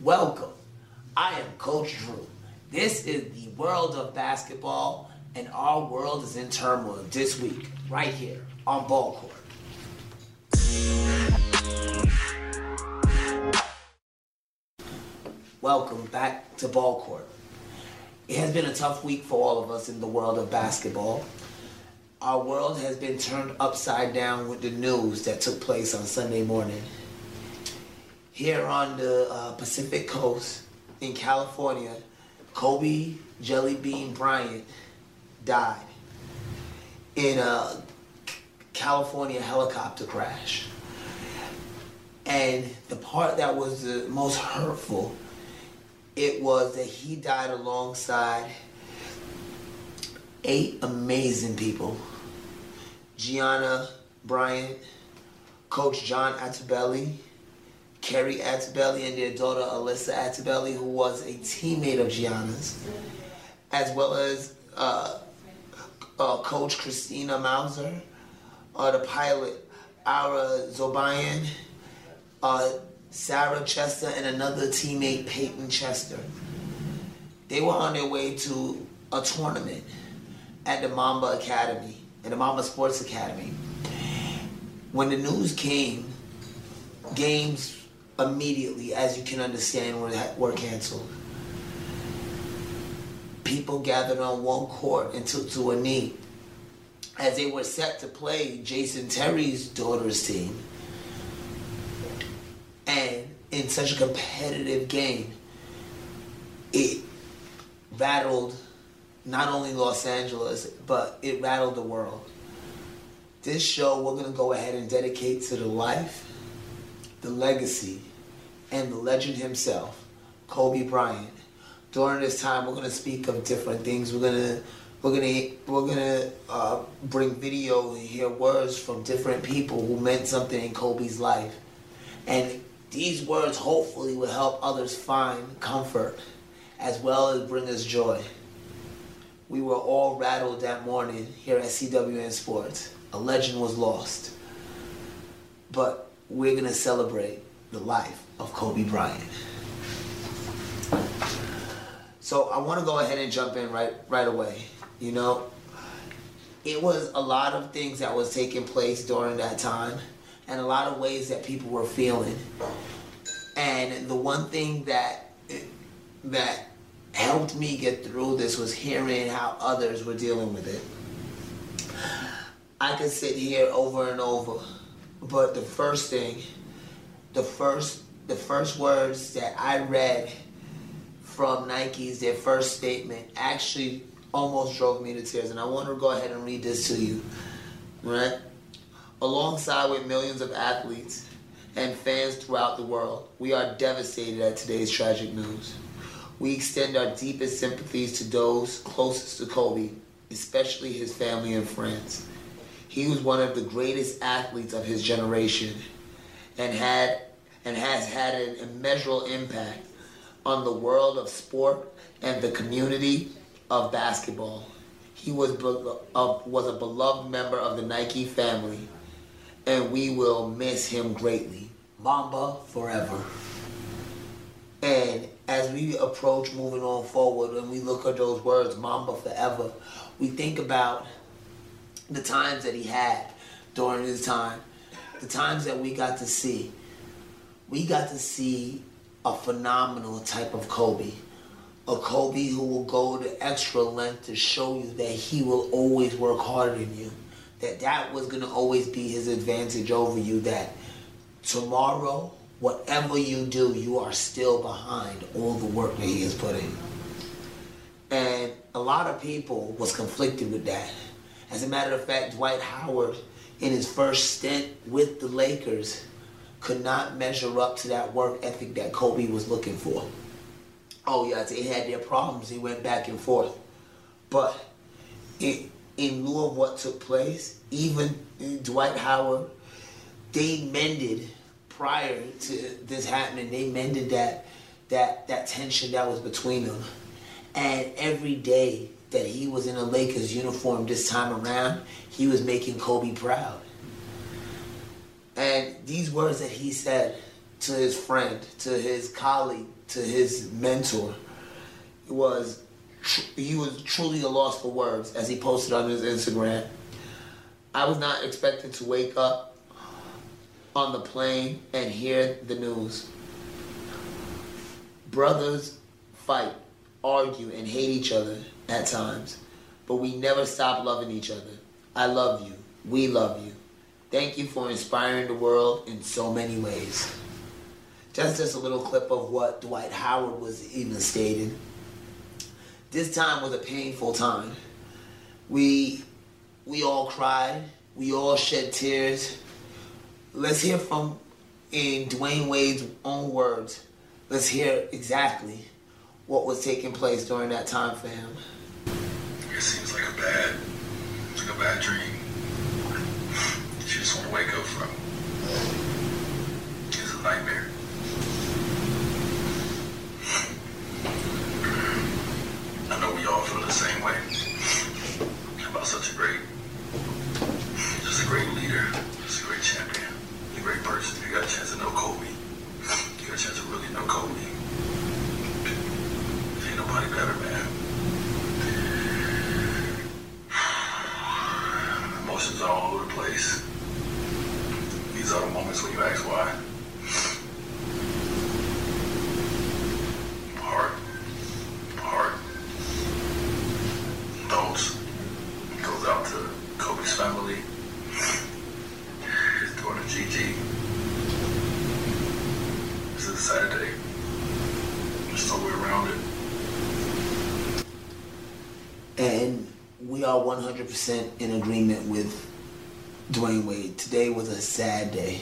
Welcome. I am Coach Drew. This is the world of basketball, and our world is in turmoil this week, right here on Ball Court. Welcome back to Ball Court. It has been a tough week for all of us in the world of basketball. Our world has been turned upside down with the news that took place on Sunday morning. Here on the uh, Pacific Coast in California, Kobe Jelly Bean Bryant died in a California helicopter crash. And the part that was the most hurtful, it was that he died alongside eight amazing people. Gianna Bryant, Coach John Altobelli, Kerry Altobelli, and their daughter Alyssa Altobelli, who was a teammate of Gianna's, as well as uh, uh, Coach Christina Mauser, uh, the pilot Ara Zobayan, uh, Sarah Chester, and another teammate Peyton Chester. They were on their way to a tournament at the Mamba Academy, at the Mamba Sports Academy. When the news came, games immediately, as you can understand, were, were canceled. People gathered on one court and took to a knee as they were set to play Jason Terry's daughter's team. In such a competitive game, it rattled not only Los Angeles, but it rattled the world. This show we're going to go ahead and dedicate to the life, the legacy, and the legend himself, Kobe Bryant. During this time, we're going to speak of different things. We're going to we're gonna we're gonna uh, bring video and hear words from different people who meant something in Kobe's life, and these words hopefully will help others find comfort, as well as bring us joy. We were all rattled that morning here at CWN Sports. A legend was lost, but we're gonna celebrate the life of Kobe Bryant. So I want to go ahead and jump in right right away. You know, it was a lot of things that was taking place during that time, and a lot of ways that people were feeling. And the one thing that that helped me get through this was hearing how others were dealing with it. I could sit here over and over, but the first thing, the first the first words that I read from Nike's their first statement actually almost drove me to tears, and I want to go ahead and read this to you. Right? Alongside with millions of athletes and fans throughout the world, we are devastated at today's tragic news. We extend our deepest sympathies to those closest to Kobe, especially his family and friends. He was one of the greatest athletes of his generation and had and has had an immeasurable impact on the world of sport and the community of basketball. He was, uh, was a beloved member of the Nike family, and we will miss him greatly. Mamba forever. And as we approach moving on forward and we look at those words, Mamba forever, we think about the times that he had during his time, the times that we got to see. We got to see a phenomenal type of Kobe. A Kobe who will go the extra length to show you that he will always work harder than you. That that was going to always be his advantage over you. That tomorrow, whatever you do, you are still behind all the work that he has put in. And a lot of people was conflicted with that. As a matter of fact, Dwight Howard, in his first stint with the Lakers, could not measure up to that work ethic that Kobe was looking for. Oh yeah, they had their problems. He went back and forth, but in, in lieu of what took place, even Dwight Howard, they mended prior to this happening. They mended that that that tension that was between them, and every day that he was in a Lakers uniform this time around, he was making Kobe proud. And these words that he said to his friend, to his colleague, to his mentor, was he was truly a loss for words as he posted on his Instagram. I was not expecting to wake up on the plane and hear the news. Brothers fight, argue, and hate each other at times, but we never stop loving each other. I love you. We love you. Thank you for inspiring the world in so many ways. Just just a little clip of what Dwight Howard was even stating. This time was a painful time. We we all cried. We all shed tears. Let's hear from in Dwyane Wade's own words. Let's hear exactly what was taking place during that time, fam. It seems like a bad, like a bad dream. You just want to wake up from. It's a nightmare. I know we all feel the same way about such a great, just a great leader, He's a great champion, He's a great person. You got a chance to know Kobe. You got a chance to really know Kobe. Ain't nobody better, man. Emotions are all over the place. These are the moments when you ask why. Heart. Heart. Thoughts. Goes out to Kobe's family. His daughter Gigi. This is a Saturday. There's no way around it. And we are 100% in agreement with Dwyane Wade. Today was a sad day.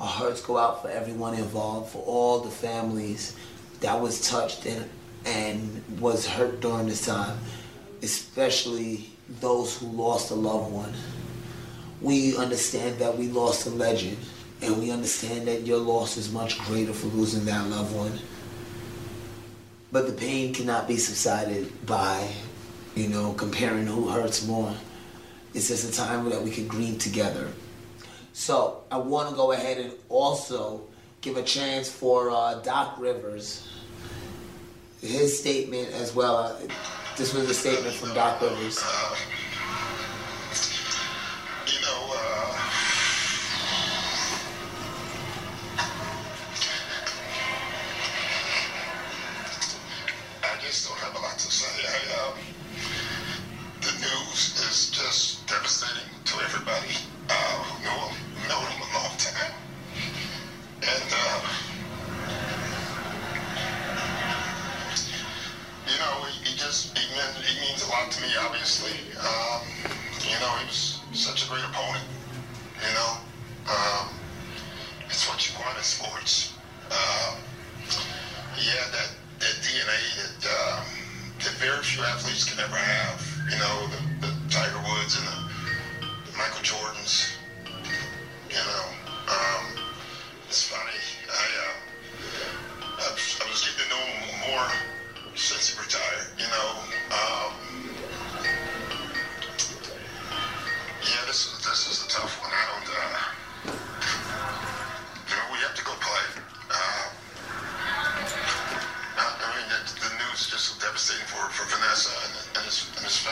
Our hearts go out for everyone involved, for all the families that was touched and, and was hurt during this time, especially those who lost a loved one. We understand that we lost a legend, and we understand that your loss is much greater for losing that loved one. But the pain cannot be subsided by, you know, comparing who hurts more. It's just a time that we can grieve together. So I want to go ahead and also give a chance for uh, Doc Rivers. His statement as well. Uh, this was a statement from Doc Rivers.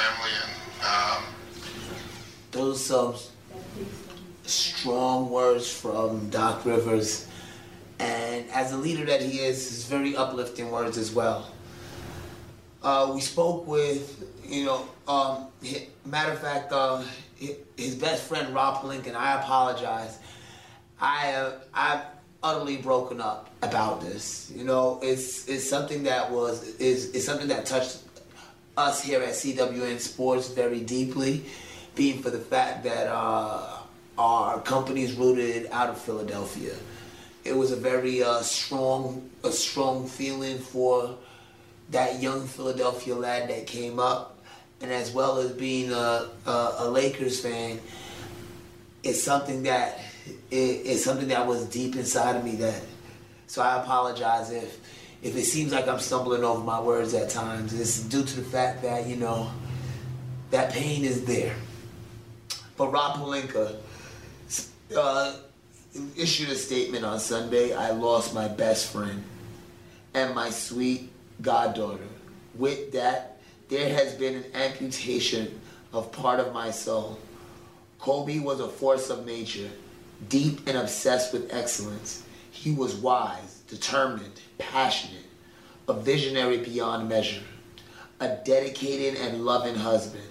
Family. And um, Those some strong words from Doc Rivers, and as a leader that he is, his very uplifting words as well. Uh, we spoke with, you know, um, matter of fact, uh, hi- his best friend Rob Pelinka. I apologize. I uh, I've utterly broken up about this. You know, it's it's something that was is is something that touched us here at CWN Sports very deeply, being for the fact that uh, our company is rooted out of Philadelphia. It was a very uh, strong a strong feeling for that young Philadelphia lad that came up, and as well as being a, a, a Lakers fan, it's something that it, it's something that was deep inside of me. That so I apologize if if it seems like I'm stumbling over my words at times, it's due to the fact that, you know, that pain is there. But Rob Pelinka uh, issued a statement on Sunday I lost my best friend and my sweet goddaughter. With that, there has been an amputation of part of my soul. Kobe was a force of nature, deep and obsessed with excellence. He was wise, determined, passionate, a visionary beyond measure, a dedicated and loving husband,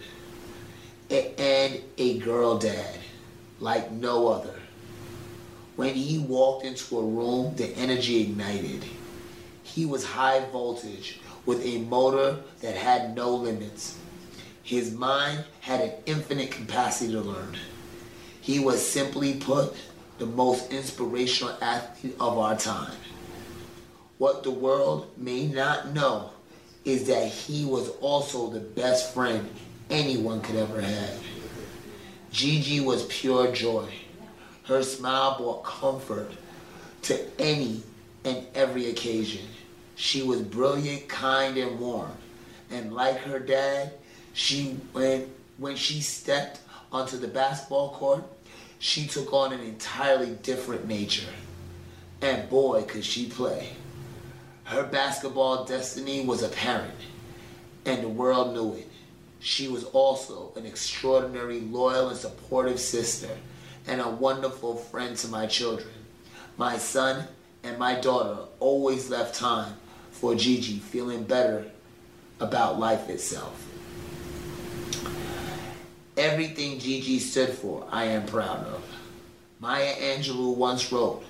and a girl dad like no other. When he walked into a room, the energy ignited. He was high voltage with a motor that had no limits. His mind had an infinite capacity to learn. He was simply put the most inspirational athlete of our time. What the world may not know is that he was also the best friend anyone could ever have. Gigi was pure joy. Her smile brought comfort to any and every occasion. She was brilliant, kind, and warm. And like her dad, she when when she stepped onto the basketball court, she took on an entirely different nature. And boy, could she play. Her basketball destiny was apparent, and the world knew it. She was also an extraordinary, loyal, and supportive sister, and a wonderful friend to my children. My son and my daughter always left time for Gigi, feeling better about life itself. Everything Gigi stood for, I am proud of. Maya Angelou once wrote,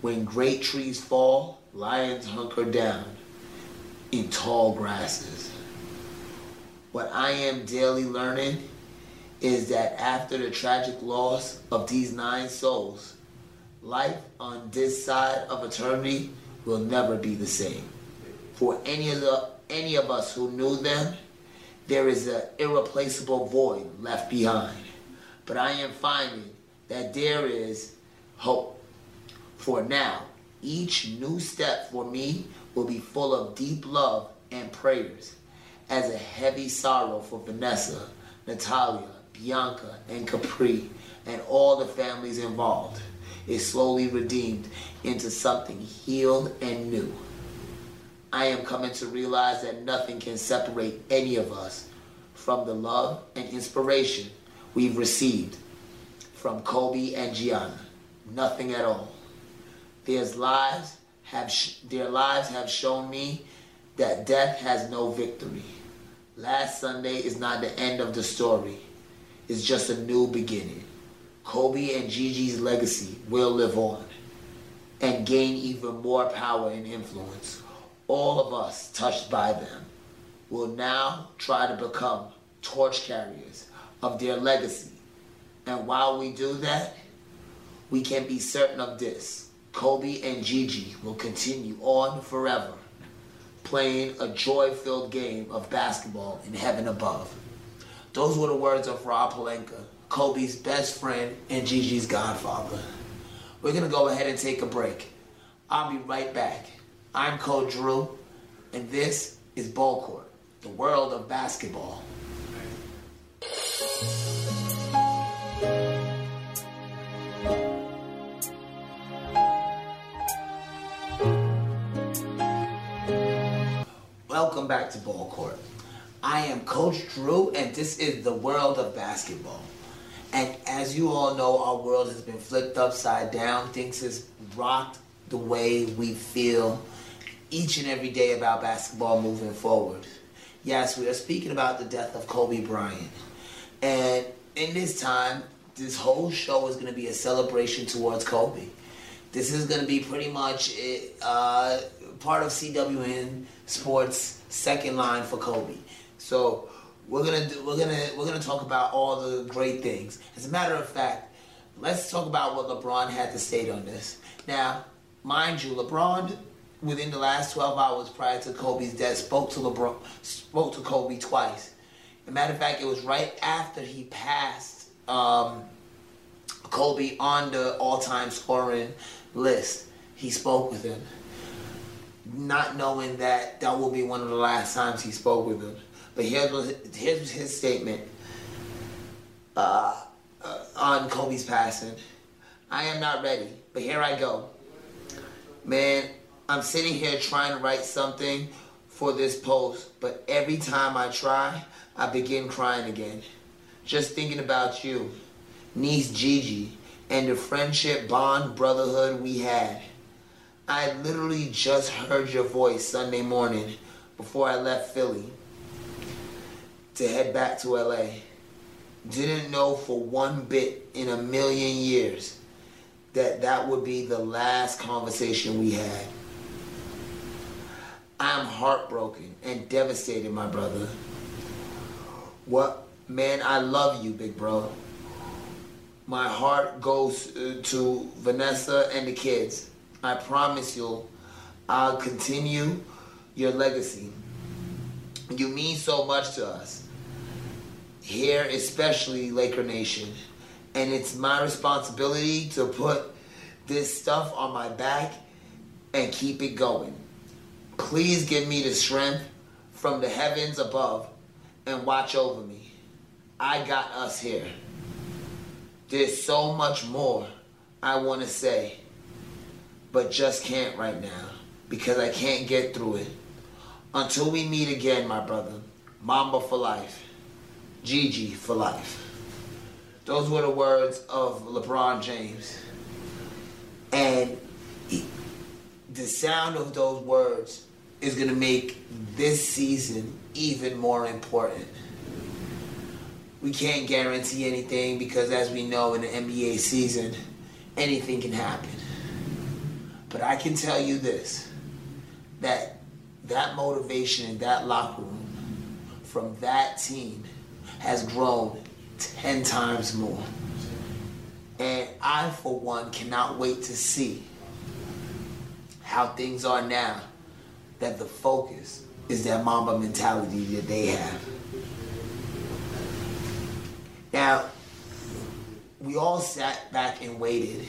When great trees fall, lions hunker down in tall grasses. What I am daily learning is that after the tragic loss of these nine souls, life on this side of eternity will never be the same. For any of the any of us who knew them, there is an irreplaceable void left behind. But I am finding that there is hope. For now, each new step for me will be full of deep love and prayers as a heavy sorrow for Vanessa, Natalia, Bianca, and Capri, and all the families involved is slowly redeemed into something healed and new. I am coming to realize that nothing can separate any of us from the love and inspiration we've received from Kobe and Gianna. Nothing at all. Their lives have their lives have shown me that death has no victory. Last Sunday is not the end of the story. It's just a new beginning. Kobe and Gigi's legacy will live on and gain even more power and influence. All of us touched by them will now try to become torch carriers of their legacy. And while we do that, we can be certain of this. Kobe and Gigi will continue on forever playing a joy-filled game of basketball in heaven above. Those were the words of Rob Pelinka, Kobe's best friend and Gigi's godfather. We're gonna go ahead and take a break. I'll be right back. I'm Coach Drew, and this is Ball Court, the world of basketball. Welcome back to Ball Court. I am Coach Drew, and this is the world of basketball. And as you all know, our world has been flipped upside down. Things has rocked the way we feel each and every day about basketball moving forward. Yes, we are speaking about the death of Kobe Bryant. And in this time, this whole show is going to be a celebration towards Kobe. This is going to be pretty much uh, part of CWN Sports second line for Kobe. So we're gonna do, we're gonna we're gonna talk about all the great things. As a matter of fact, let's talk about what LeBron had to state on this. Now, mind you, LeBron within the last 12 hours prior to Kobe's death spoke to LeBron spoke to Kobe twice. As a matter of fact, it was right after he passed um, Kobe on the all-time scoring list. He spoke with him. Not knowing that that will be one of the last times he spoke with him. But here's was, his statement uh, uh, on Kobe's passing. I am not ready, but here I go. Man, I'm sitting here trying to write something for this post, but every time I try, I begin crying again. Just thinking about you, niece Gigi, and the friendship bond brotherhood we had. I literally just heard your voice Sunday morning before I left Philly to head back to LA. Didn't know for one bit in a million years that that would be the last conversation we had. I'm heartbroken and devastated, my brother. What, man, I love you, big bro. My heart goes uh, to Vanessa and the kids. I promise you, I'll continue your legacy. You mean so much to us. Here, especially Laker Nation. And it's my responsibility to put this stuff on my back and keep it going. Please give me the strength from the heavens above and watch over me. I got us here. There's so much more I want to say but just can't right now because I can't get through it. Until we meet again, my brother, Mamba for life, Gigi for life. Those were the words of LeBron James. And the sound of those words is going to make this season even more important. We can't guarantee anything because, as we know, in the NBA season, anything can happen. But I can tell you this that that motivation in that locker room from that team has grown 10 times more. And I, for one, cannot wait to see how things are now that the focus is that Mamba mentality that they have. Now, we all sat back and waited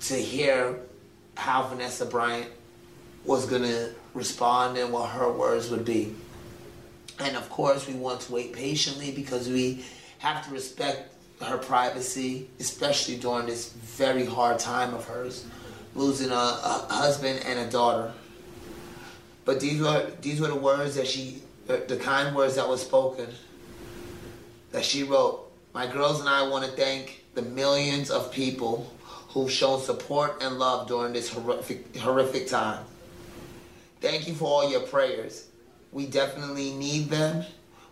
to hear how Vanessa Bryant was going to respond and what her words would be. And of course, we want to wait patiently because we have to respect her privacy, especially during this very hard time of hers, losing a, a husband and a daughter. But these were these were the words that she, the kind words that were spoken. That she wrote. My girls and I want to thank the millions of people who've shown support and love during this horrific, horrific time. Thank you for all your prayers. We definitely need them.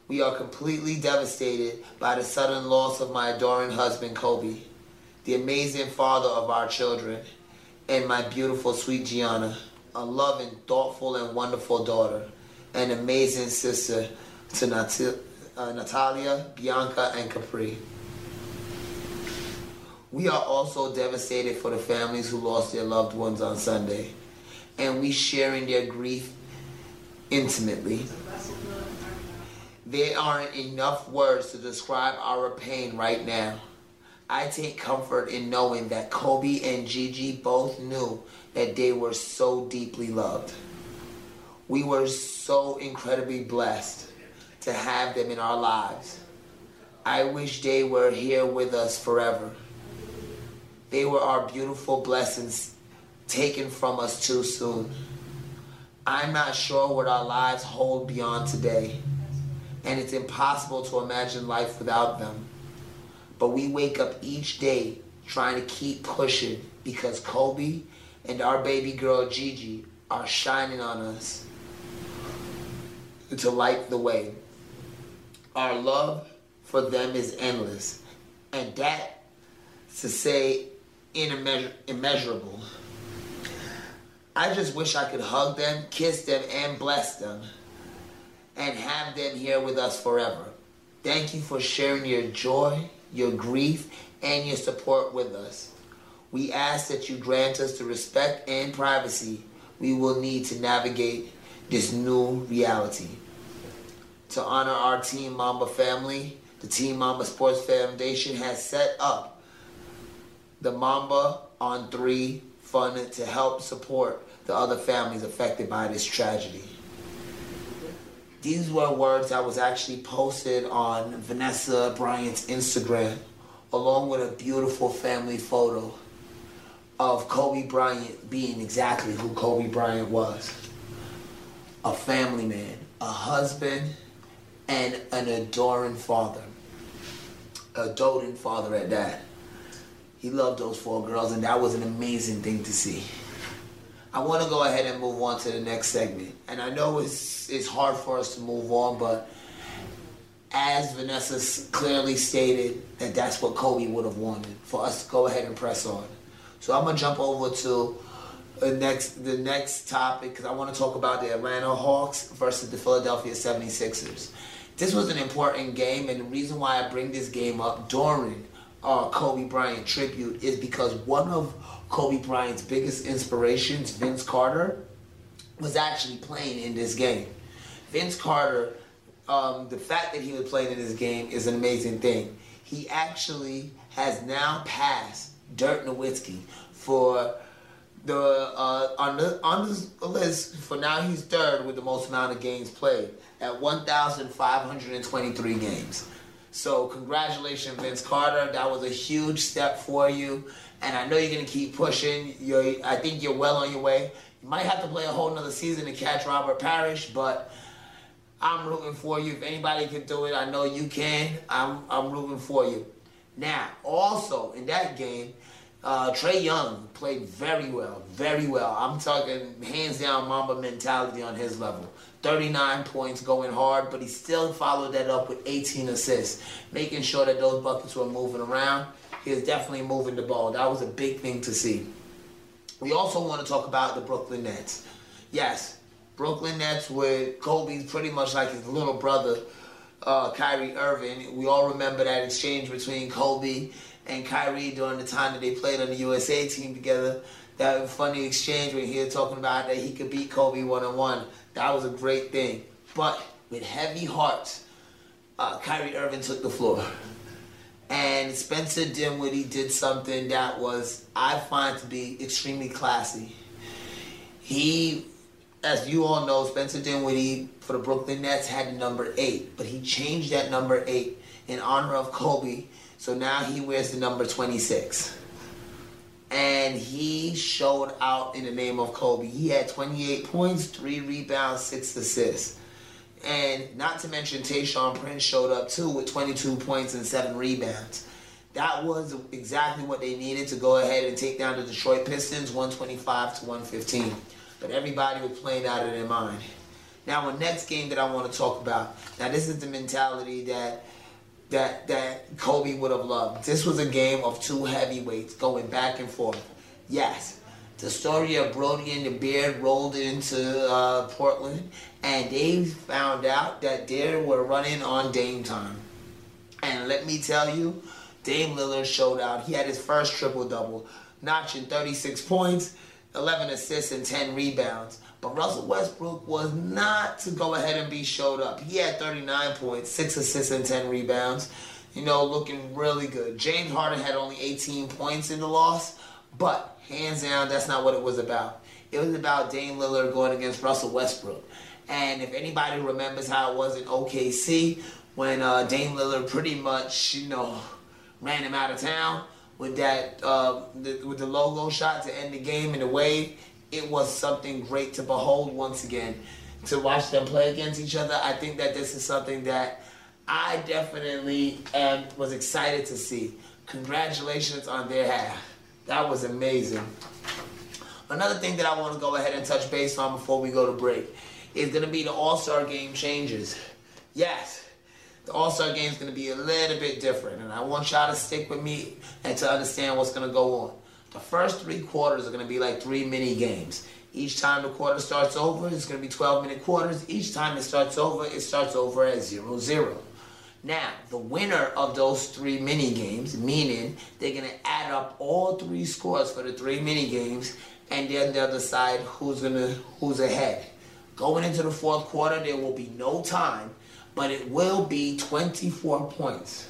We are completely devastated by the sudden loss of my adoring husband, Kobe, the amazing father of our children, and my beautiful, sweet Gianna, a loving, thoughtful, and wonderful daughter, an amazing sister to Nat- uh, Natalia, Bianca, and Capri. We are also devastated for the families who lost their loved ones on Sunday, and we sharing their grief intimately. There aren't enough words to describe our pain right now. I take comfort in knowing that Kobe and Gigi both knew that they were so deeply loved. We were so incredibly blessed to have them in our lives. I wish they were here with us forever. They were our beautiful blessings taken from us too soon. I'm not sure what our lives hold beyond today, and it's impossible to imagine life without them. But we wake up each day trying to keep pushing because Kobe and our baby girl Gigi are shining on us to light the way. Our love for them is endless, and that to say immeasurable. I just wish I could hug them, kiss them, and bless them, and have them here with us forever. Thank you for sharing your joy, your grief, and your support with us. We ask that you grant us the respect and privacy we will need to navigate this new reality. To honor our Team Mamba family, the Team Mamba Sports Foundation has set up the Mamba on 3 Fund to help support the other families affected by this tragedy. These were words that was actually posted on Vanessa Bryant's Instagram, along with a beautiful family photo of Kobe Bryant being exactly who Kobe Bryant was. A family man, a husband, and an adoring father. A doting father at that. He loved those four girls, and that was an amazing thing to see. I want to go ahead and move on to the next segment. And I know it's, it's hard for us to move on, but as Vanessa clearly stated, that that's what Kobe would have wanted for us to go ahead and press on. So I'm gonna jump over to the next the next topic because I want to talk about the Atlanta Hawks versus the Philadelphia 76ers. This was an important game, and the reason why I bring this game up during our Kobe Bryant tribute is because one of Kobe Bryant's biggest inspirations, Vince Carter, was actually playing in this game. Vince Carter, um, the fact that he was playing in this game is an amazing thing. He actually has now passed Dirk Nowitzki for the uh, on the on the list for now he's third with the most amount of games played at 1,523 games. So congratulations, Vince Carter. That was a huge step for you, and I know you're gonna keep pushing. you I think you're well on your way. You might have to play a whole nother season to catch Robert Parish, but I'm rooting for you. If anybody can do it, I know you can. I'm I'm rooting for you. Now, also in that game, uh, Trae Young played very well, very well. I'm talking hands down Mamba mentality on his level. 39 points going hard, but he still followed that up with 18 assists, making sure that those buckets were moving around. He was definitely moving the ball. That was a big thing to see. We also want to talk about the Brooklyn Nets. Yes, Brooklyn Nets with Kobe pretty much like his little brother, uh, Kyrie Irving. We all remember that exchange between Kobe and Kyrie during the time that they played on the USA team together. That funny exchange when he was talking about that he could beat Kobe one on one. That was a great thing. But with heavy hearts, uh, Kyrie Irving took the floor. And Spencer Dinwiddie did something that was, I find to be extremely classy. He, as you all know, Spencer Dinwiddie for the Brooklyn Nets had the number eight, but he changed that number eight in honor of Kobe so now he wears the number 26. And he showed out in the name of Kobe. He had 28 points, 3 rebounds, 6 assists. And not to mention Tayshaun Prince showed up too with 22 points and 7 rebounds. That was exactly what they needed to go ahead and take down the Detroit Pistons 125 to 115. But everybody was playing out of their mind. Now, the next game that I want to talk about. Now, this is the mentality that that that Kobe would have loved. This was a game of two heavyweights going back and forth. Yes, the story of Brodie and the Beard rolled into uh, Portland, and they found out that they were running on Dame time. And let me tell you, Dame Lillard showed out. He had his first triple double, notching 36 points, 11 assists, and 10 rebounds. But Russell Westbrook was not to go ahead and be showed up. He had 39 points, 6 assists, and 10 rebounds. You know, looking really good. James Harden had only 18 points in the loss, but hands down, that's not what it was about. It was about Dame Lillard going against Russell Westbrook. And if anybody remembers how it was in OKC, when uh, Dame Lillard pretty much, you know, ran him out of town with that uh, the, with the logo shot to end the game in the wave, it was something great to behold once again. To watch them play against each other, I think that this is something that I definitely am, was excited to see. Congratulations on their half. That was amazing. Another thing that I want to go ahead and touch base on before we go to break is going to be the All Star game changes. Yes, the All Star game is going to be a little bit different, and I want y'all to stick with me and to understand what's going to go on. The first three quarters are going to be like three mini games. Each time the quarter starts over, it's going to be 12 minute quarters. Each time it starts over, it starts over at 0 0. Now, the winner of those three mini games, meaning they're going to add up all three scores for the three mini games, and then they'll decide who's going to who's ahead. Going into the fourth quarter, there will be no time, but it will be 24 points.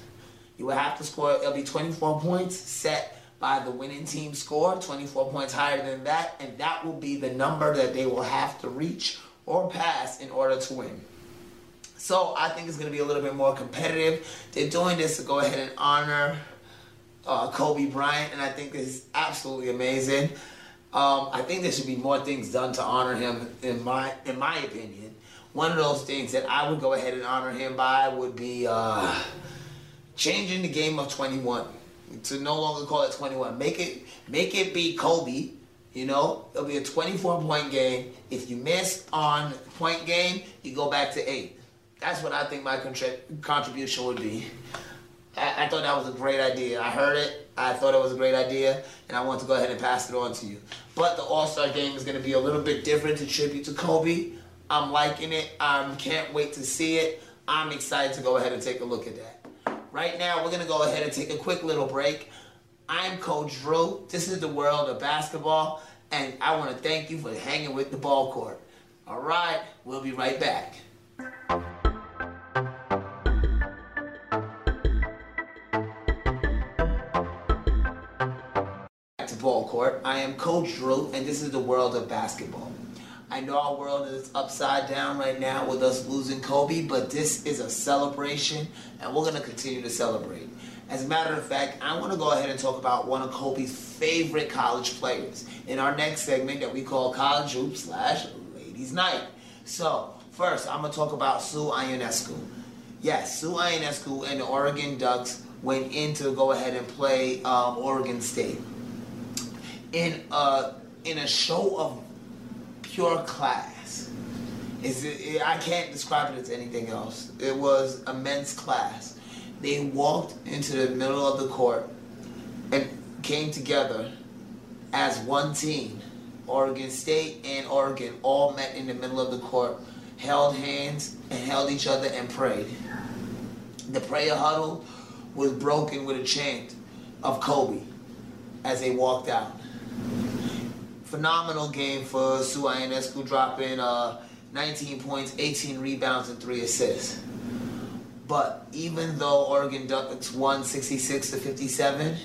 You will have to score. It'll be 24 points set by the winning team score, 24 points higher than that, and that will be the number that they will have to reach or pass in order to win. So I think it's going to be a little bit more competitive. They're doing this to go ahead and honor uh, Kobe Bryant, and I think it's absolutely amazing. Um, I think there should be more things done to honor him, in my in my opinion. One of those things that I would go ahead and honor him by would be uh, changing the game of 21 to no longer call it 21. Make it make it be Kobe. You know, it'll be a 24 point game. If you miss on point game, you go back to eight. That's what I think my contrib- contribution would be. I, I thought that was a great idea. I heard it. I thought it was a great idea, and I want to go ahead and pass it on to you. But the All Star game is going to be a little bit different to tribute to Kobe. I'm liking it. I can't wait to see it. I'm excited to go ahead and take a look at that. Right now, we're going to go ahead and take a quick little break. I'm Coach Drew. This is the world of basketball, and I want to thank you for hanging with the ball court. All right, we'll be right back. Back to ball court. I am Coach Drew, and this is the world of basketball. I know our world is upside down right now with us losing Kobe, but this is a celebration, and we're going to continue to celebrate. As a matter of fact, I want to go ahead and talk about one of Kobe's favorite college players in our next segment that we call College Hoop slash Ladies Night. So, first, I'm going to talk about Sue Ionescu. Yes, Sue Ionescu and the Oregon Ducks went in to go ahead and play um, Oregon State in a in a show of pure class. Is it, it, I can't describe it as anything else. It was immense class. They walked into the middle of the court and came together as one team. Oregon State and Oregon all met in the middle of the court, held hands and held each other and prayed. The prayer huddle was broken with a chant of Kobe as they walked out phenomenal game for Sue Ionescu, dropping uh, 19 points, 18 rebounds, and 3 assists. But even though Oregon Ducks won 66 to 57,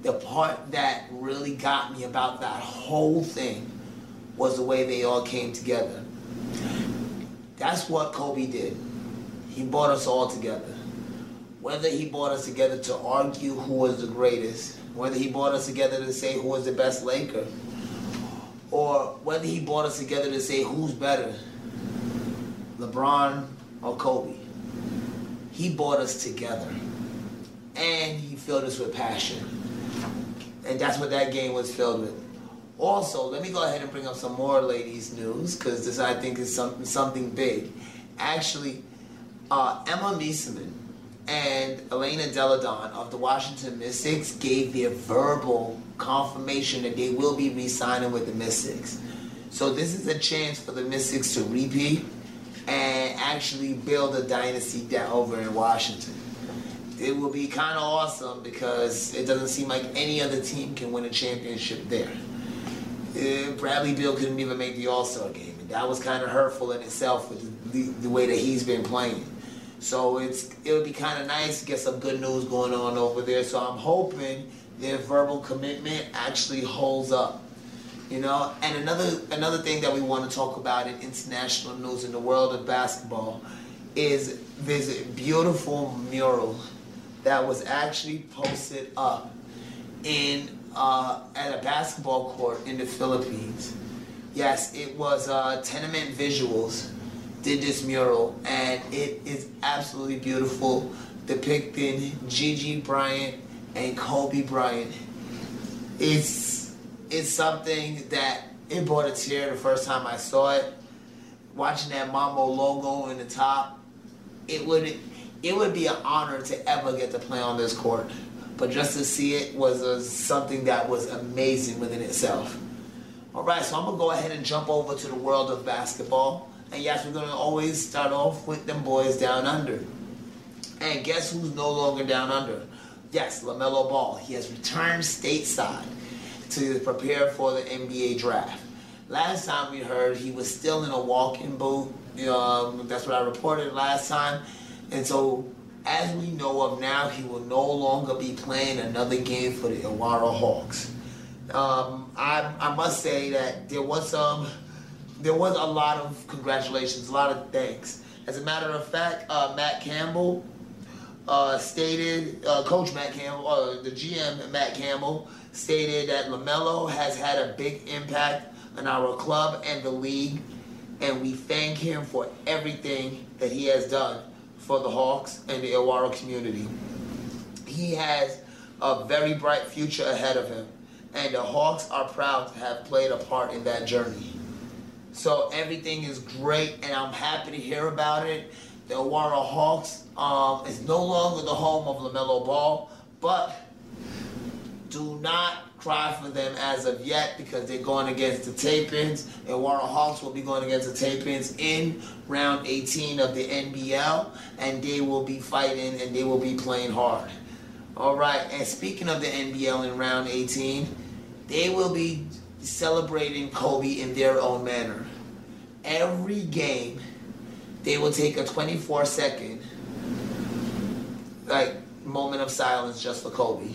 the part that really got me about that whole thing was the way they all came together. That's what Kobe did. He brought us all together. Whether he brought us together to argue who was the greatest, whether he brought us together to say who was the best Laker, or whether he brought us together to say who's better, LeBron or Kobe. He brought us together. And he filled us with passion. And that's what that game was filled with. Also, let me go ahead and bring up some more ladies' news because this I think is something something big. Actually, uh, Emma Meesseman and Elena Delle Donne of the Washington Mystics gave their verbal confirmation that they will be re-signing with the Mystics. So this is a chance for the Mystics to repeat and actually build a dynasty down over in Washington. It will be kind of awesome because it doesn't seem like any other team can win a championship there. Uh, Bradley Beal couldn't even make the All-Star game. And that was kind of hurtful in itself with the, the way that he's been playing. So it's it would be kind of nice to get some good news going on over there. So I'm hoping their verbal commitment actually holds up. You know, and another another thing that we want to talk about in international news in the world of basketball is this beautiful mural that was actually posted up in uh, at a basketball court in the Philippines. Yes, it was uh, Tenement Visuals did this mural, and it is absolutely beautiful, depicting Gigi Bryant and Kobe Bryant. It's it's something that it brought a tear the first time I saw it. Watching that Mamba logo in the top, it would it would be an honor to ever get to play on this court. But just to see it was a, something that was amazing within itself. All right, so I'm gonna go ahead and jump over to the world of basketball. And yes, we're gonna always start off with them boys down under. And guess who's no longer down under? Yes, LaMelo Ball. He has returned stateside to prepare for the NBA draft. Last time we heard he was still in a walking boot. Um, that's what I reported last time. And so as we know of now, he will no longer be playing another game for the Illawarra Hawks. Um, I, I must say that there was some, there was a lot of congratulations, a lot of thanks. As a matter of fact, uh, Matt Campbell uh, stated, uh, Coach Matt Campbell, uh, the GM Matt Campbell stated that LaMelo has had a big impact on our club and the league, and we thank him for everything that he has done for the Hawks and the Illawarra community. He has a very bright future ahead of him, and the Hawks are proud to have played a part in that journey. So everything is great, and I'm happy to hear about it. The Illawarra Hawks um, is no longer the home of LaMelo Ball, but do not cry for them as of yet because they're going against the Taipans. And Warren Hawks will be going against the Taipans in round 18 of the NBL, and they will be fighting and they will be playing hard. All right, and speaking of the NBL in round 18, they will be celebrating Kobe in their own manner. Every game, they will take a 24 second like moment of silence just for Kobe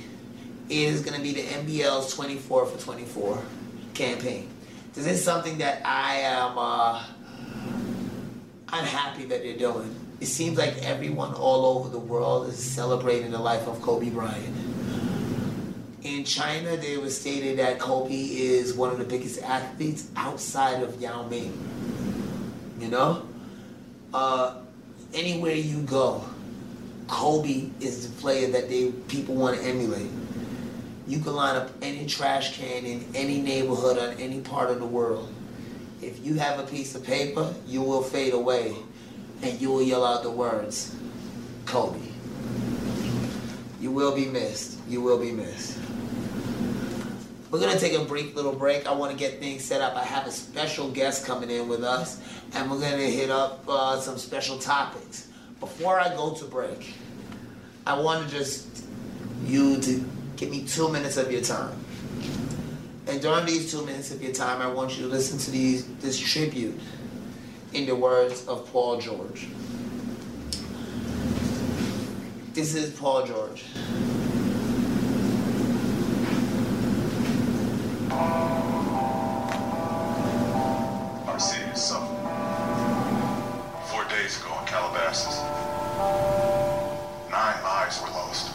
is going to be the NBL's 24 for 24 campaign. This is something that I am uh, I'm happy that they're doing. It seems like everyone all over the world is celebrating the life of Kobe Bryant. In China, they was stated that Kobe is one of the biggest athletes outside of Yao Ming. You know, uh, anywhere you go, Kobe is the player that they people want to emulate. You can line up any trash can in any neighborhood on any part of the world. If you have a piece of paper, you will fade away and you will yell out the words, Kobe. You will be missed. You will be missed. We're going to take a brief little break. I want to get things set up. I have a special guest coming in with us, and we're going to hit up uh, some special topics. Before I go to break, I want to just you to Give me two minutes of your time. And during these two minutes of your time, I want you to listen to these, this tribute in the words of Paul George. This is Paul George. Our city is suffering. Four days ago in Calabasas, nine lives were lost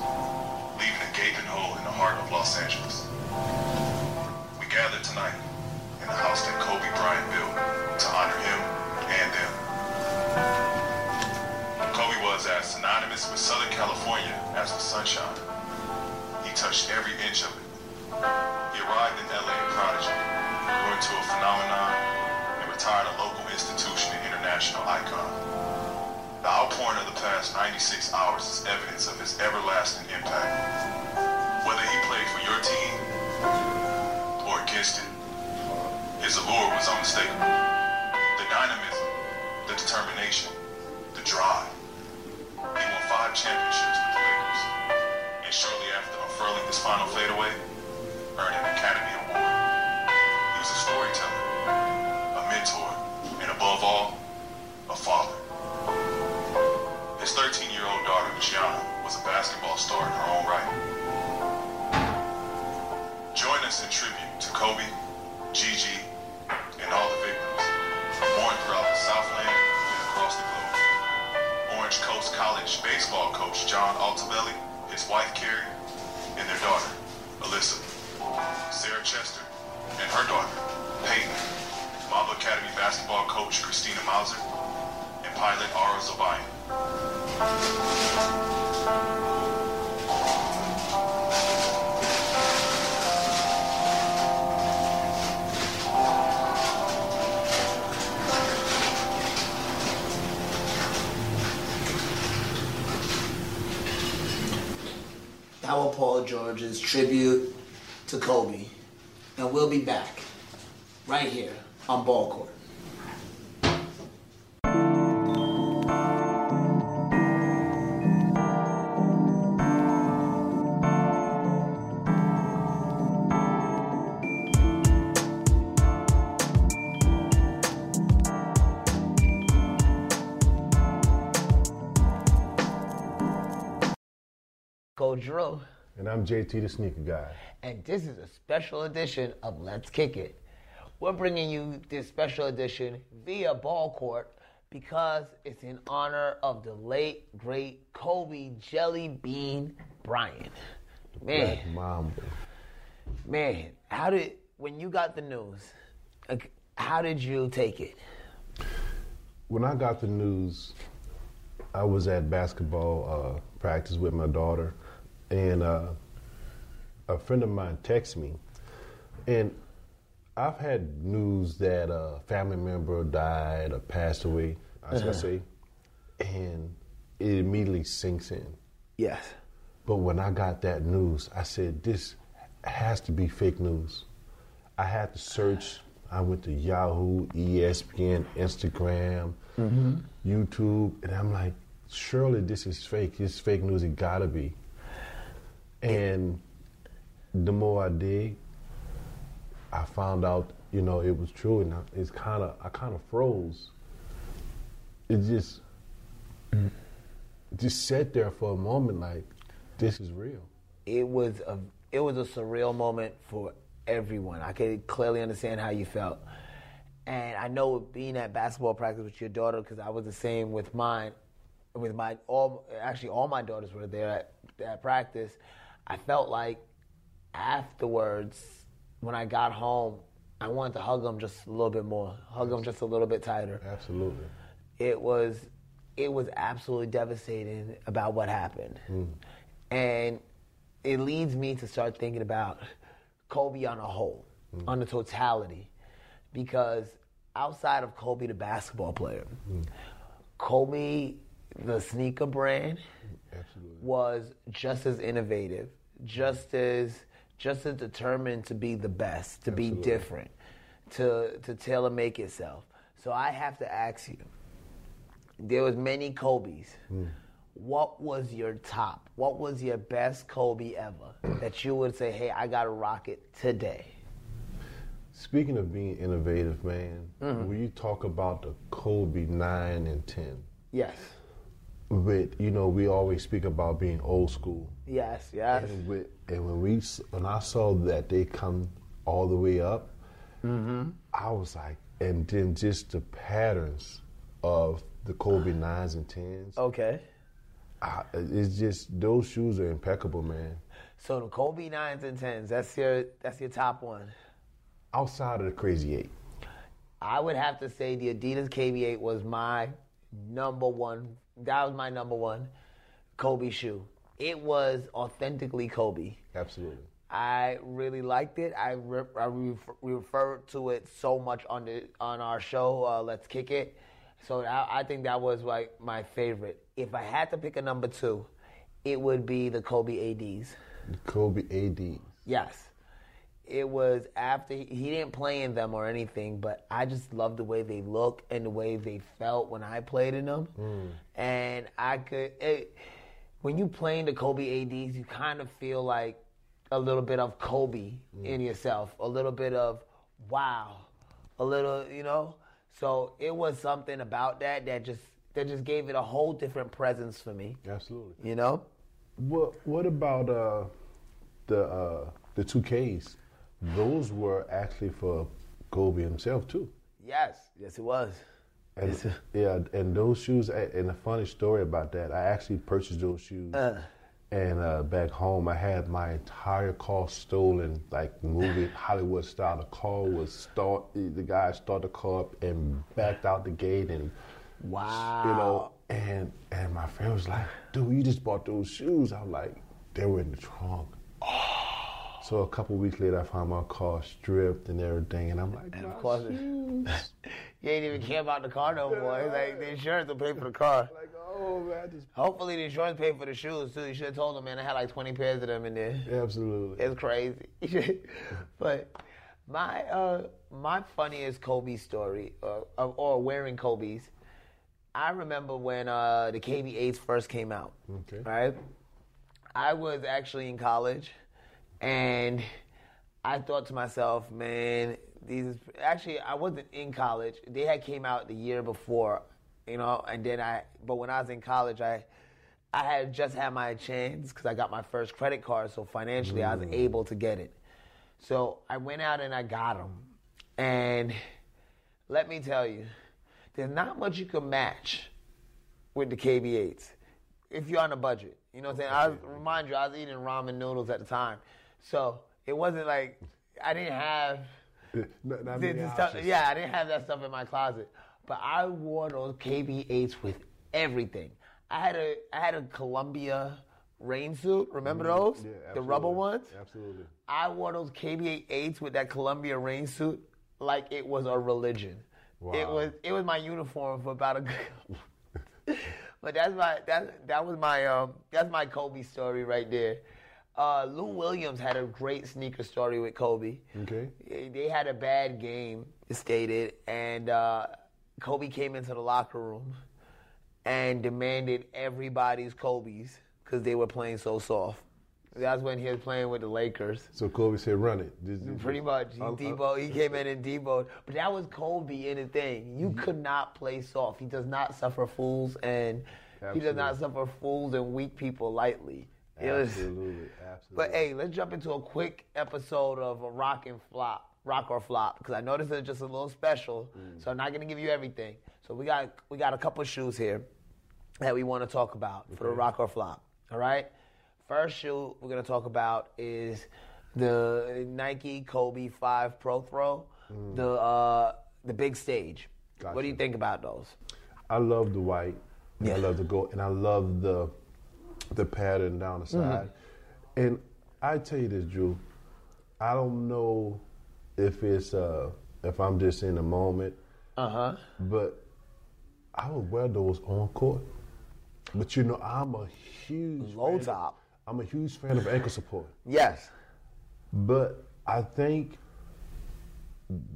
leaving a gaping hole in the heart of Los Angeles. We gather tonight in the house that Kobe Bryant built to honor him and them. Kobe was as synonymous with Southern California as the sunshine. He touched every inch of it. He arrived in LA a prodigy, grew into a phenomenon, and retired a local institution and international icon. The outpouring of the past 96 hours is evidence of his everlasting impact. Whether he played for your team or against it, his allure was unmistakable. The dynamism, the determination, the drive. He won five championships with the Lakers, and shortly after unfurling his final fadeaway, earned an Academy Award. He was a storyteller, a mentor, and above all, a father. His 13-year-old daughter, Gianna, was a basketball star in her own right. Join us in tribute to Kobe, Gigi, and all the victims born throughout the Southland and across the globe. Orange Coast College baseball coach John Altobelli, his wife Keri, and their daughter, Alyssa. Sarah Chester and her daughter, Payton. Mamba Academy basketball coach Christina Mauser, and pilot Ara Zobayan. Paul George's tribute to Kobe. And we'll be back right here on Ball Court. And I'm JT the Sneaker Guy. and this is a special edition of Let's Kick It. We're bringing you this special edition via Ball Court because it's in honor of the late, great Kobe Jelly Bean Bryant. Man. Black Mamba. Man, how did when you got the news? How did you take it? When I got the news, I was at basketball uh, practice with my daughter, and uh, a friend of mine texted me. And I've had news that a family member died or passed away, I should say, and it immediately sinks in. Yes. But when I got that news, I said, this has to be fake news. I had to search. I went to Yahoo, ESPN, Instagram, YouTube, and I'm like, surely this is fake. It's fake news. It gotta be. And the more I dig, I found out, you know, it was true, and I- it's kind of, I kind of froze. It just, mm. just sat there for a moment, like, this is real. it was a it was a surreal moment for everyone. I could clearly understand how you felt, and I know being at basketball practice with your daughter because I was the same with mine. With my all actually all my daughters were there at, at practice. I felt like afterwards when I got home, I wanted to hug them just a little bit more, hug them just a little bit tighter. Absolutely. it was it was absolutely devastating about what happened. Hmm. And it leads me to start thinking about kobe on a whole hmm. on the totality. Because outside of kobe the basketball player hmm. kobe the sneaker brand Absolutely. was just as innovative, just as just as determined to be the best, to be different, to to tailor make itself. So I have to ask you. There was many Kobe's. What was your top? What was your best Kobe ever that you would say, "Hey, I got to rock it today"? Speaking of being innovative, man, Mm-hmm. when you talk about the Kobe 9 and 10, Yes, but you know, we always speak about being old school. yes, yes. And, with, and when we when I saw that they come all the way up, Mm-hmm. I was like, and then just the patterns of the Kobe nines and tens. Okay. I, it's just those shoes are impeccable, man. So the Kobe nines and tens. That's your that's your top one. Outside of the Crazy Eight, I would have to say the Adidas KB8 was my number one. That was my number one Kobe shoe. It was authentically Kobe. absolutely. I really liked it. I, re- I refer to it so much on the on our show. Uh, Let's kick it. So I, I think that was like my favorite. If I had to pick a number two, it would be the Kobe ADs. The Kobe ADs. Yes. It was after he he didn't play in them or anything, but I just loved the way they look and the way they felt when I played in them. And I could, it, when you play in the Kobe ADs, you kind of feel like a little bit of Kobe in yourself, a little bit of wow, a little, you know. So it was something about that that just that just gave it a whole different presence for me, Absolutely. you know. What What about uh, the uh, the two Ks? Those were actually for Kobe himself too. Yes, yes, it was. And, Yes, yeah, and those shoes. And a funny story about that. I actually purchased those shoes. Uh. And uh, back home, I had my entire car stolen, like movie Hollywood style. The car was start. The guy started the car up and backed out the gate, and Wow. you know, and and my friend was like, "Dude, you just bought those shoes." I'm like, "They were in the trunk." So a couple weeks later, I found my car stripped and everything, and I'm like, And "My of course, shoes." you ain't even care about the car no more. It's like the insurance will pay for the car. like, oh man, just Hopefully, the insurance paid for the shoes too. You should have told them, man. I had like 20 pairs of them in there. absolutely. It's crazy. but my uh, my funniest Kobe story, uh, of- or wearing Kobe's, I remember when uh, the KB8s first came out. Okay. Right? I was actually in college, and I thought to myself, man, these. Actually, I wasn't in college. They had came out the year before, you know, and then I. But when I was in college, I. I had just had my chance because I got my first credit card, so financially I was mm. able to get it. So I went out and I got them, and let me tell you, there's not much you can match with the KB8s if you're on a budget. You know what I'm saying? I remind you, I was eating ramen noodles at the time, so it wasn't like I didn't have. Not, not the- the stuff, yeah, I didn't have that stuff in my closet, but I wore those KB8s with everything. I had a I had a Columbia rain suit. Remember those? Mm-hmm. Yeah, the rubber ones. Absolutely. I wore those KB8s with that Columbia rain suit like it was a religion. Wow. It was it was my uniform for about a good. but that's my that that was my um that's my Kobe story right there. Uh, Lou Williams had a great sneaker story with Kobe. Okay. They had a bad game, it stated, and uh, Kobe came into the locker room and demanded everybody's Kobe's because they were playing so soft. That's when he was playing with the Lakers. So Kobe said, "Run it." This- this- Pretty much. He uh, Debo, he came in and Debo. But that was Kobe in the thing. You could not play soft. He does not suffer fools and he does not suffer fools and weak people lightly. It was- Absolutely, absolutely. but hey, let's jump into a quick episode of a rock and flop, rock or flop, because I know this is just a little special, Mm. so I'm not gonna give you everything. So we got we got a couple shoes here that we want to talk about for the rock or flop. All right, first shoe we're gonna talk about is the Nike Kobe Five Protro, the uh, the big stage. What do you Mm. Think about those? I love the white. and I love the gold, and I love the the pattern down the side. And I tell you this, Drew. I don't know if it's uh if I'm just in the moment, Uh huh. but I would wear those on court. But you know, I'm a huge Low fan- top. I'm a huge fan of ankle support. Yes. But I think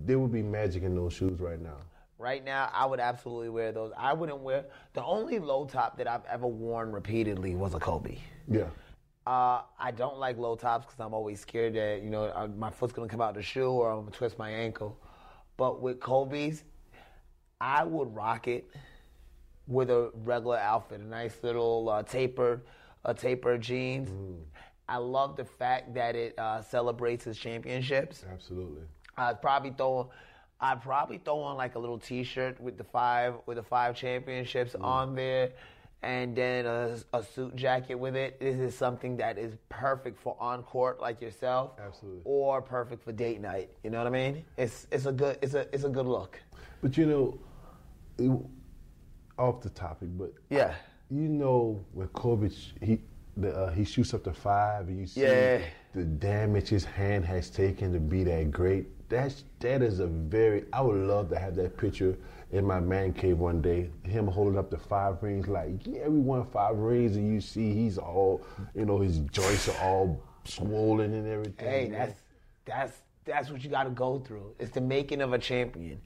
there would be magic in those shoes right now. Right now, I would absolutely wear those. I wouldn't wear the only low top that I've ever worn repeatedly was a Kobe. Yeah. Uh, I don't like low tops because I'm always scared that you know uh, my foot's gonna come out the shoe or I'm gonna twist my ankle. But with Kobe's, I would rock it with a regular outfit, a nice little uh, tapered, a tapered jeans. I love the fact that it uh, celebrates his championships. Absolutely. I'd probably throw I'd probably throw on like a little T-shirt with the five with the five championships on there, and then a, a suit jacket with it. This is something that is perfect for on court like yourself, Absolutely. or perfect for date night. You know what I mean? It's it's a good it's a it's a good look. But you know, it- off the topic, but Yeah. you know when Kobe he the, uh, he shoots up to five, and you see Yeah. the damage his hand has taken to be that great. That's that is a very. I would love to have that picture in my man cave one day. Him holding up the five rings, like yeah, we won five rings, and you see he's all, you know, his joints are all swollen and everything. Hey, man. that's that's that's what you got to go through. It's the making of a champion.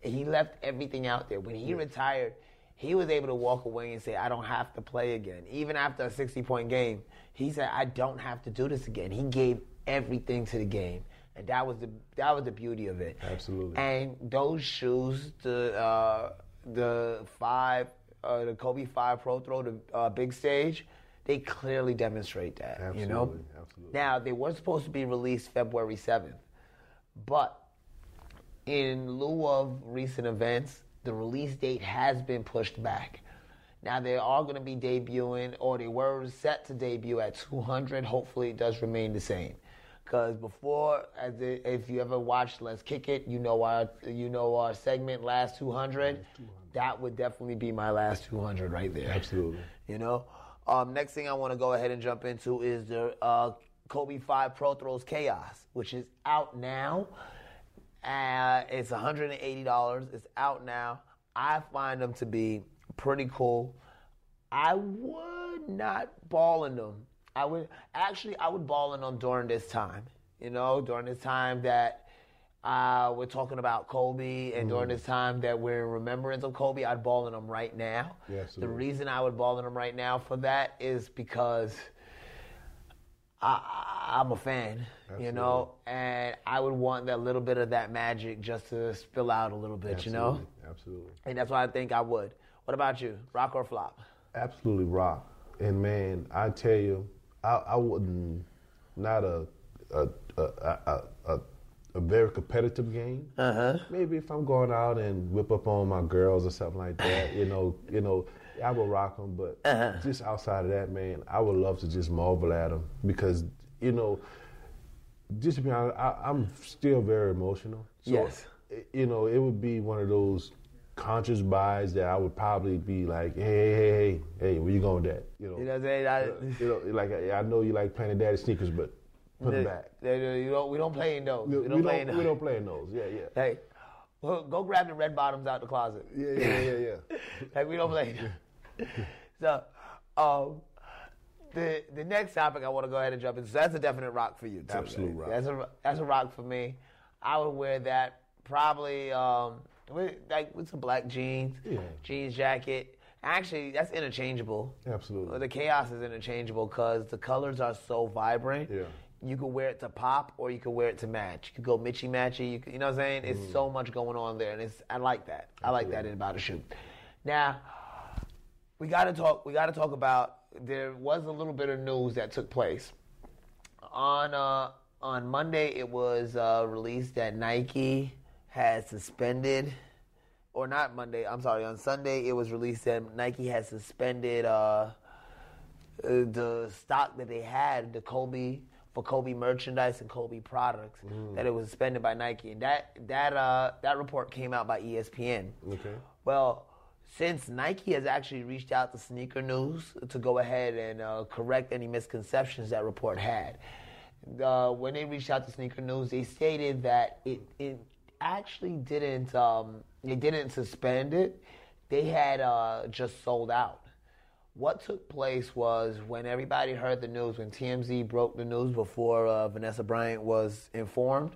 He left everything out there. When he retired, he was able to walk away and say, "I don't have to play again." Even after a sixty-point game, he said, "I don't have to do this again." He gave everything to the game, and that was the that was the beauty of it. Absolutely. And those shoes, the uh, the five, uh, the Kobe Five Protro, the uh, big stage. They clearly demonstrate that, you know. Absolutely, absolutely. Now they were supposed to be released February seventh, but in lieu of recent events, the release date has been pushed back. Now they are going to be debuting, or they were set to debut at 200. Hopefully, it does remain the same. Because before, as if you ever watched Let's Kick It, you know our you know our segment Last 200. That would definitely be my last 200 right there. Absolutely. You know. Um, next thing I want to go ahead and jump into is the uh, Kobe Five Protros Chaos, which is out now. Uh, it's $180. It's out now. I find them to be pretty cool. I would not ball in them. I would actually I would ball in them during this time. You know, during this time that uh, we're talking about Kobe, and during this time that we're in remembrance of Kobe, I'd ball in them right now. Yeah, the reason I would ball in them right now for that is because I, I'm a fan, you know, and I would want that little bit of that magic just to spill out a little bit, you know, Absolutely. Absolutely. and that's why I think I would. What about you, rock or flop? absolutely rock. And man, I tell you, I, I wouldn't not a a a, a, a, a very competitive game. Uh-huh. Maybe if I'm going out and whip up on my girls or something like that, you know, you know, I will rock them. But Uh-huh. just outside of that, man, I would love to just marvel at them because you know, just to be honest, I, I'm still very emotional. So, Yes. You know, it would be one of those conscious buys that I would probably be like, hey, hey, hey, hey, hey, where you going with that? You know, You know what I'm saying? I- you know, like I, I know you like playing daddy sneakers, but put them back. They- they- you don't, we don't play in those. We, We don't play in those. we don't play in those. Yeah, yeah. Hey, well, go grab the red bottoms out the closet. Yeah, yeah, yeah, yeah. like we don't play. so, um, the the next topic I want to go ahead and jump into. So that's a definite rock for you too. Absolute right? rock. That's a that's a rock for me. I would wear that probably um, with, like with some black jeans, Yeah. jeans jacket. Actually, that's interchangeable. Absolutely. The chaos is interchangeable because the colors are so vibrant. Yeah. You could wear it to pop or you could wear it to match. You could go Mitchy Matchy. You, could, you know what I'm saying? It's so much going on there, and it's I like that. I like that in about a shoot. Now, we got to talk. We got to talk about. There was a little bit of news that took place on uh, on Monday. It was uh, released that Nike had suspended, or not Monday. I'm sorry. On Sunday, it was released that Nike had suspended uh, uh, the stock that they had, the Kobe for Kobe merchandise and Kobe products, that it was suspended by Nike, and that that uh, that report came out by ESPN. Okay. Well, since Nike has actually reached out to Sneaker News to go ahead and uh, correct any misconceptions that report had, uh, when they reached out to Sneaker News, they stated that it it actually didn't um, they didn't suspend it. They had uh, just sold out. What took place was when everybody heard the news, when TMZ broke the news before uh, Vanessa Bryant was informed,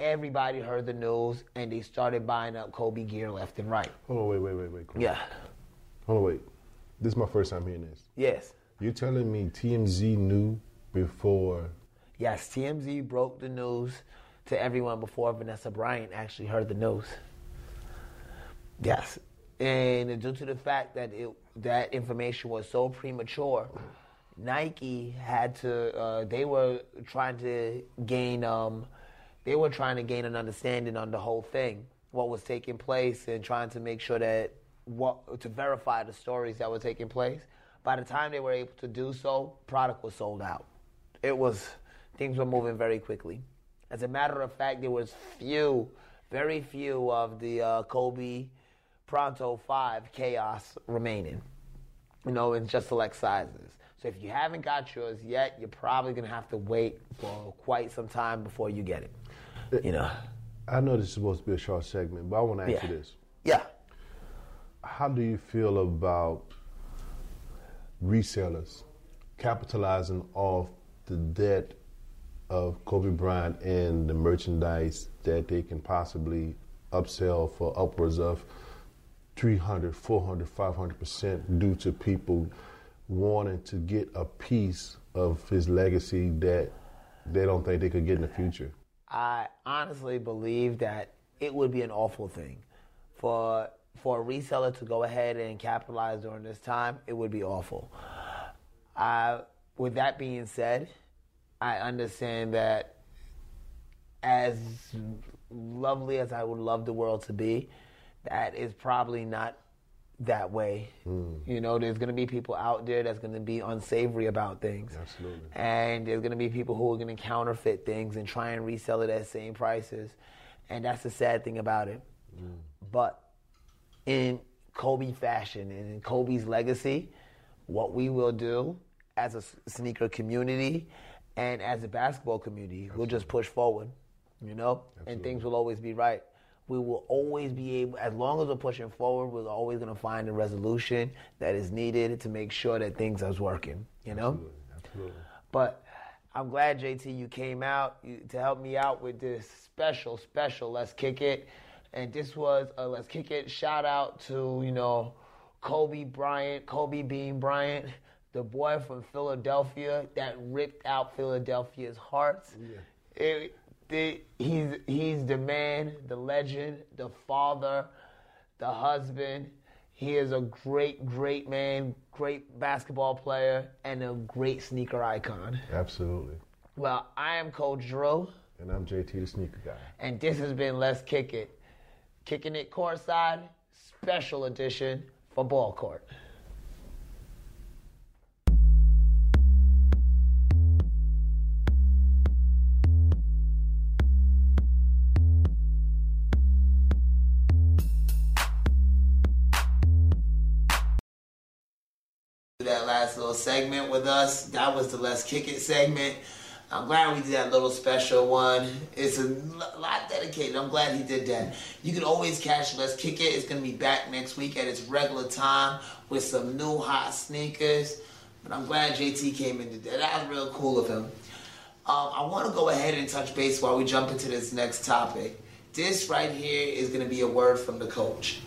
everybody heard the news and they started buying up Kobe gear left and right. Hold on, wait, wait, wait, wait. Yeah. Hold on, wait. This is my first time hearing this. Yes. You're telling me TMZ knew before? Yes. TMZ broke the news to everyone before Vanessa Bryant actually heard the news. Yes. And due to the fact that it, that information was so premature, Nike had to. Uh, they were trying to gain. Um, they were trying to gain an understanding on the whole thing, what was taking place, and trying to make sure that what to verify the stories that were taking place. By the time they were able to do so, product was sold out. It was things were moving very quickly. As a matter of fact, there was few, very few of the uh, Kobe Protro Five Chaos remaining. You know, in just select sizes. So if you haven't got yours yet, you're probably gonna have to wait for quite some time before you get it. You know. I know this is supposed to be a short segment, but I want to ask Yeah. you this. Yeah. How do you feel about resellers capitalizing off the debt of Kobe Bryant and the merchandise that they can possibly upsell for upwards of 300, 400, 500% due to people wanting to get a piece of his legacy that they don't think they could get in the future? I honestly believe that it would be an awful thing for for a reseller to go ahead and capitalize during this time. It would be awful. With that being said, I understand that as lovely as I would love the world to be, that is probably not that way. Hmm. You know, there's going to be people out there that's going to be unsavory about things. Absolutely. And there's going to be people who are going to counterfeit things and try and resell it at same prices. And that's the sad thing about it. Hmm. But in Kobe fashion and in Kobe's legacy, what we will do as a sneaker community and as a basketball community, we'll just push forward, you know, and things will always be right. We will always be able, as long as we're pushing forward, we're always going to find a resolution that is needed to make sure that things are working, you know? Absolutely. Absolutely. But I'm glad, JT, you came out to help me out with this special, special Let's Kick It. And this was a Let's Kick It shout out to, you know, Kobe Bryant, Kobe Bean Bryant, the boy from Philadelphia that ripped out Philadelphia's hearts. It- the- he's, he's the man, the legend, the father, the husband. He is a great, great man, great basketball player, and a great sneaker icon. Absolutely. Well, I am Coach Drew, And I'm JT the sneaker guy. and this has been Let's Kick It. Kicking It Courtside, special edition for Ball Court. Little segment with us. That was the Let's Kick It segment. I'm glad we did that little special one. It's a lot dedicated. I'm glad he did that. You can always catch Let's Kick It. It's going to be back next week at its regular time with some new hot sneakers. But I'm glad JT came in today. That was real cool of him. Um, I want to go ahead and touch base while we jump into this next topic. This right here is going to be a word from the coach.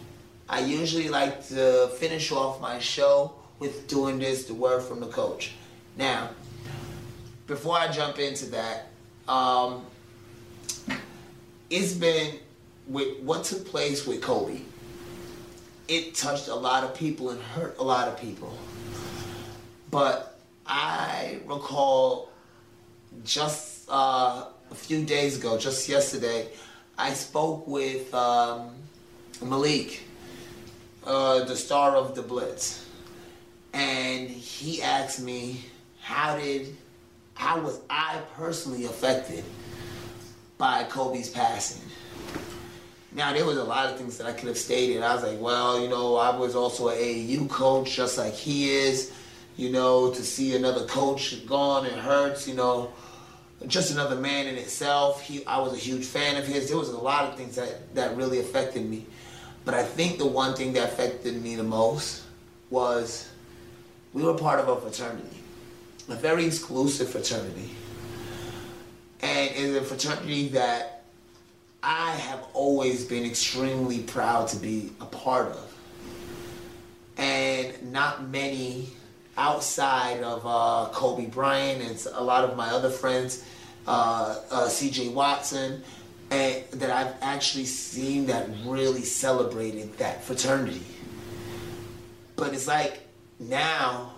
I usually like to finish off my show with doing this, the word from the coach. Now, before I jump into that, um, it's been with what took place with Kobe. It touched a lot of people and hurt a lot of people. But I recall just uh, a few days ago, just yesterday, I spoke with um, Malik, uh, the star of the Blitz, and he asked me, "How did, how was I personally affected by Kobe's passing?" Now there was a lot of things that I could have stated. I was like, "Well, you know, I was also an AAU coach, just like he is." You know, to see another coach gone, it hurts. You know, just another man in itself. He, I was a huge fan of his. There was a lot of things that, that really affected me. But I think the one thing that affected me the most was we were part of a fraternity, a very exclusive fraternity. And it's a fraternity that I have always been extremely proud to be a part of. And not many outside of uh, Kobe Bryant and a lot of my other friends, uh, uh, CJ Watson, and that I've actually seen that really celebrated that fraternity. But it's like now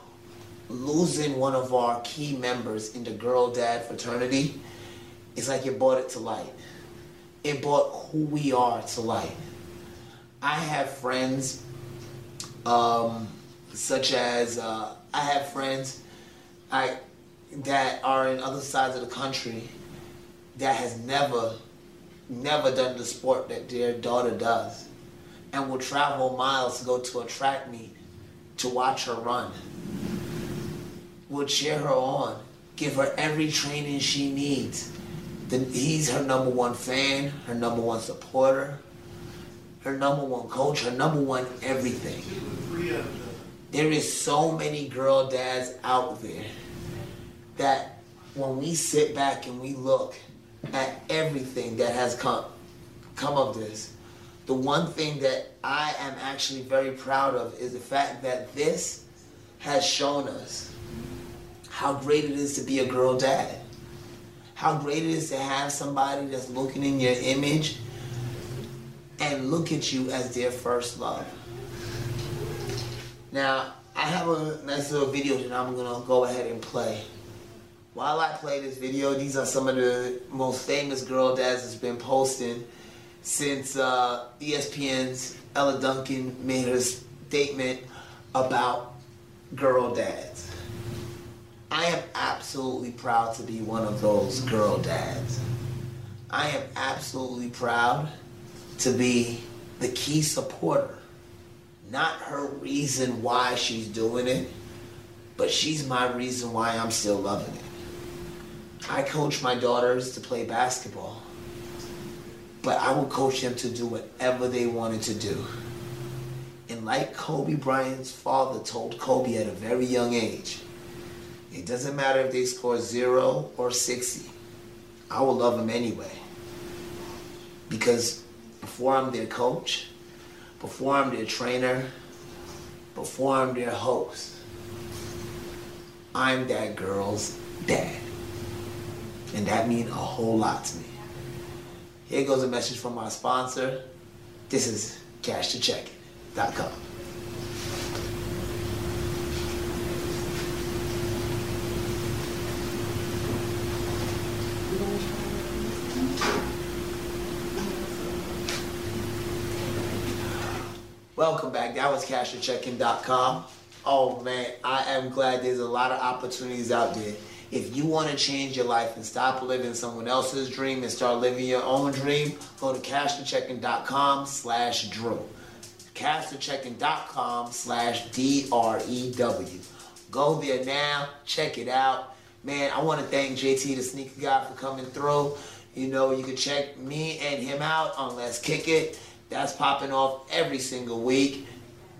losing one of our key members in the girl dad fraternity, it's like it brought it to light. It brought who we are to light. I have friends um, such as uh, I have friends I that are in other sides of the country that has never never done the sport that their daughter does and will travel miles to go to a track meet to watch her run. Will cheer her on give her every training she needs. He's her number one fan her number one supporter her number one coach her number one everything. There is so many girl dads out there that when we sit back and we look at everything that has come come of this, the one thing that I am actually very proud of is the fact that this has shown us how great it is to be a girl dad. How great it is to have somebody that's looking in your image and look at you as their first love. Now, I have a nice little video that I'm gonna go ahead and play. While I play this video, these are some of the most famous girl dads that's been posting since uh, ESPN's Elle Duncan made her statement about girl dads. I am absolutely proud to be one of those girl dads. I am absolutely proud to be the key supporter not her reason why she's doing it, but she's my reason why I'm still loving it. I coach my daughters to play basketball, but I will coach them to do whatever they wanted to do. And like Kobe Bryant's father told Kobe at a very young age, it doesn't matter if they score zero or 60, I will love them anyway. Because before I'm their coach, before I'm their trainer, before I'm their host, I'm that girl's dad. And that means a whole lot to me. Here goes a message from our sponsor. This is cashtocheck.com. Welcome back. That was cashyourchecking.com. Oh man, I am glad there's a lot of opportunities out there if you want to change your life and stop living someone else's dream and start living your own dream, go to cashthecheckin.com slash Drew. Cashthecheckin.com slash D-R-E-W. Go there now, check it out. Man, I want to thank JT the Sneaker Guy for coming through. You know, you can check me and him out on Let's Kick It. That's popping off every single week.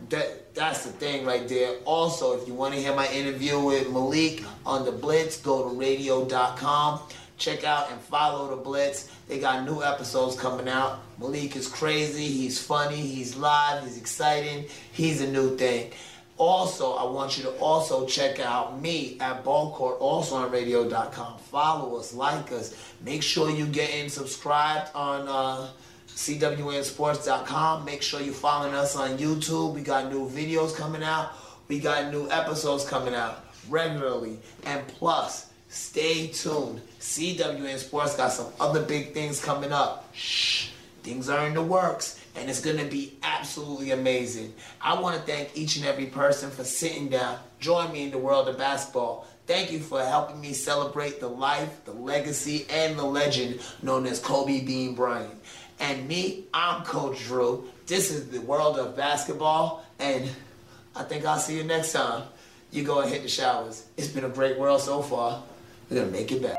That that's the thing right there. Also, if you want to hear my interview with Malik on the Blitz, go to radio.com. Check out and follow the Blitz. They got new episodes coming out. Malik is crazy, he's funny, he's live, he's exciting, he's a new thing. Also, I want you to also check out me at Ball Court, also on radio.com. Follow us, like us. Make sure you get in subscribed on uh, CWNsports.com. Make sure you're following us on YouTube. We got new videos coming out. We got new episodes coming out regularly. And plus, stay tuned. CWN Sports got some other big things coming up. Shh, things are in the works. And it's going to be absolutely amazing. I want to thank each and every person for sitting down, join me in the world of basketball. Thank you for helping me celebrate the life, the legacy, and the legend known as Kobe Bean Bryant. And me, I'm Coach Drew. This is the world of basketball, and I think I'll see you next time. You go and hit the showers. It's been a great world so far. We're gonna make it better.